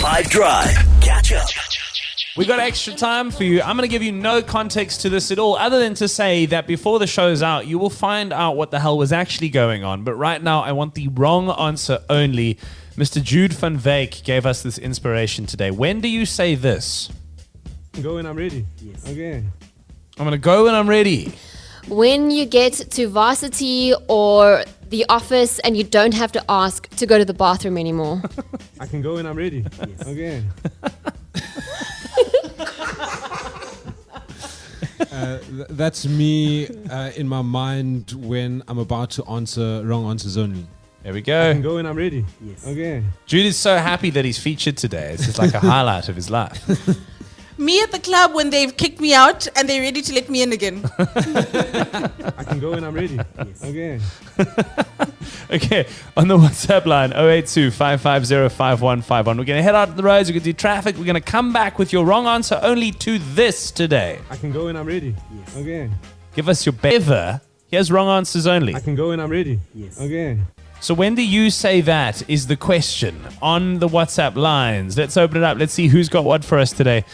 5 Drive. Catch up. We got extra time for you. I'm going to give you no context to this at all, other than to say that before the show's out, you will find out what the hell was actually going on. But right now, I want the wrong answer only. Mr. Jude van Veek gave us this inspiration today. When do you say this? Go when I'm ready. Yes. Okay. I'm going to go when I'm ready. When you get to varsity or the office and you don't have to ask to go to the bathroom anymore. I can go when I'm ready. Yes. Okay. Uh, th- that's me uh, in my mind when I'm about to answer wrong answers only. There we go. I can go. go when I'm ready. Yes. Okay. Jude is so happy that he's featured today. It's just like a highlight of his life. Me at the club when they've kicked me out and they're ready to let me in again. I can go when I'm ready. Yes. Okay. Okay, on the WhatsApp line 082 550 5151. We're going to head out to the roads. We're going to do traffic. We're going to come back with your wrong answer only to this today. I can go when I'm ready. Yes. Okay. Give us your bever. Here's wrong answers only. I can go when I'm ready. Yes. Okay. So when do you say that is the question on the WhatsApp lines? Let's open it up. Let's see who's got what for us today.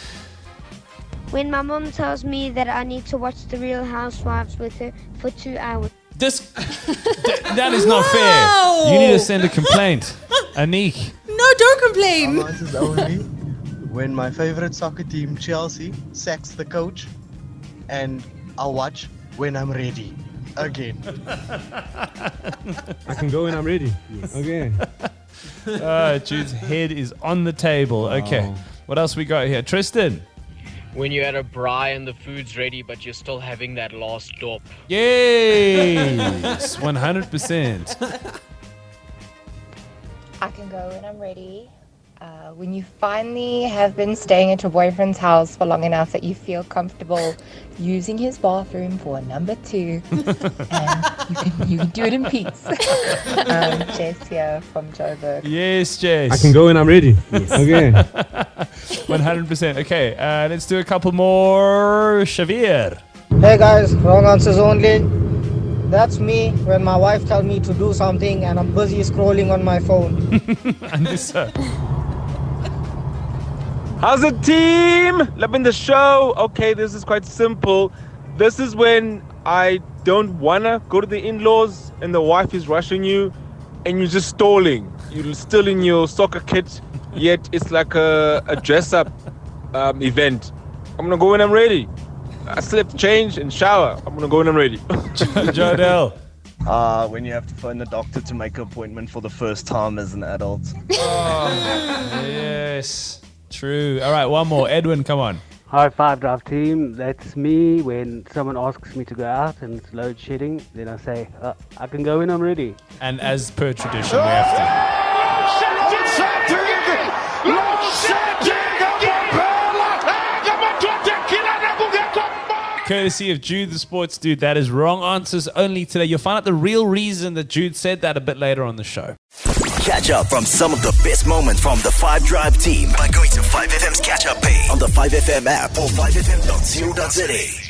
When my mom tells me that I need to watch The Real Housewives with her for two hours. This th- that is not fair. You need to send a complaint. Anik. No, don't complain. answers only when my favorite soccer team, Chelsea, sacks the coach, and I'll watch when I'm ready. Again. I can go when I'm ready. Yes. Okay. Uh, Jude's head is on the table. Okay. What else we got here? Tristan. When you're at a braai and the food's ready, but you're still having that last dop. Yes. 100%. I can go when I'm ready. Uh, when you finally have been staying at your boyfriend's house for long enough that you feel comfortable using his bathroom for number two, and you can, you can do it in peace. um, Jess here from Joburg. Yes, Jess. I can go when I'm ready. Yes. Okay. 100%. Okay, uh, let's do a couple more. Shavir. Hey guys, wrong answers only. That's me when my wife tells me to do something and I'm busy scrolling on my phone. Anissa. How's it, team? Loving the show. Okay, this is quite simple. This is when I don't wanna go to the in-laws and the wife is rushing you, and you're just stalling. You're still in your soccer kit, yet it's like a, a dress-up um, event. I'm gonna go when I'm ready. I still have to change and shower. I'm gonna go when I'm ready. Jodel. Uh, when you have to phone the doctor to make an appointment for the first time as an adult. Yes. True. All right, one more. Edwin, come on. High five drive team. That's me when someone asks me to go out and it's load shedding. Then I say, uh, I can go when I'm ready. And as per tradition, we have to. Courtesy of Jude, the sports dude. That is wrong answers only today. You'll find out the real reason that Jude said that a bit later on the show. Catch up from some of the best moments from the 5 Drive team by going to 5FM's catch up page on the 5FM app or 5FM.co.za.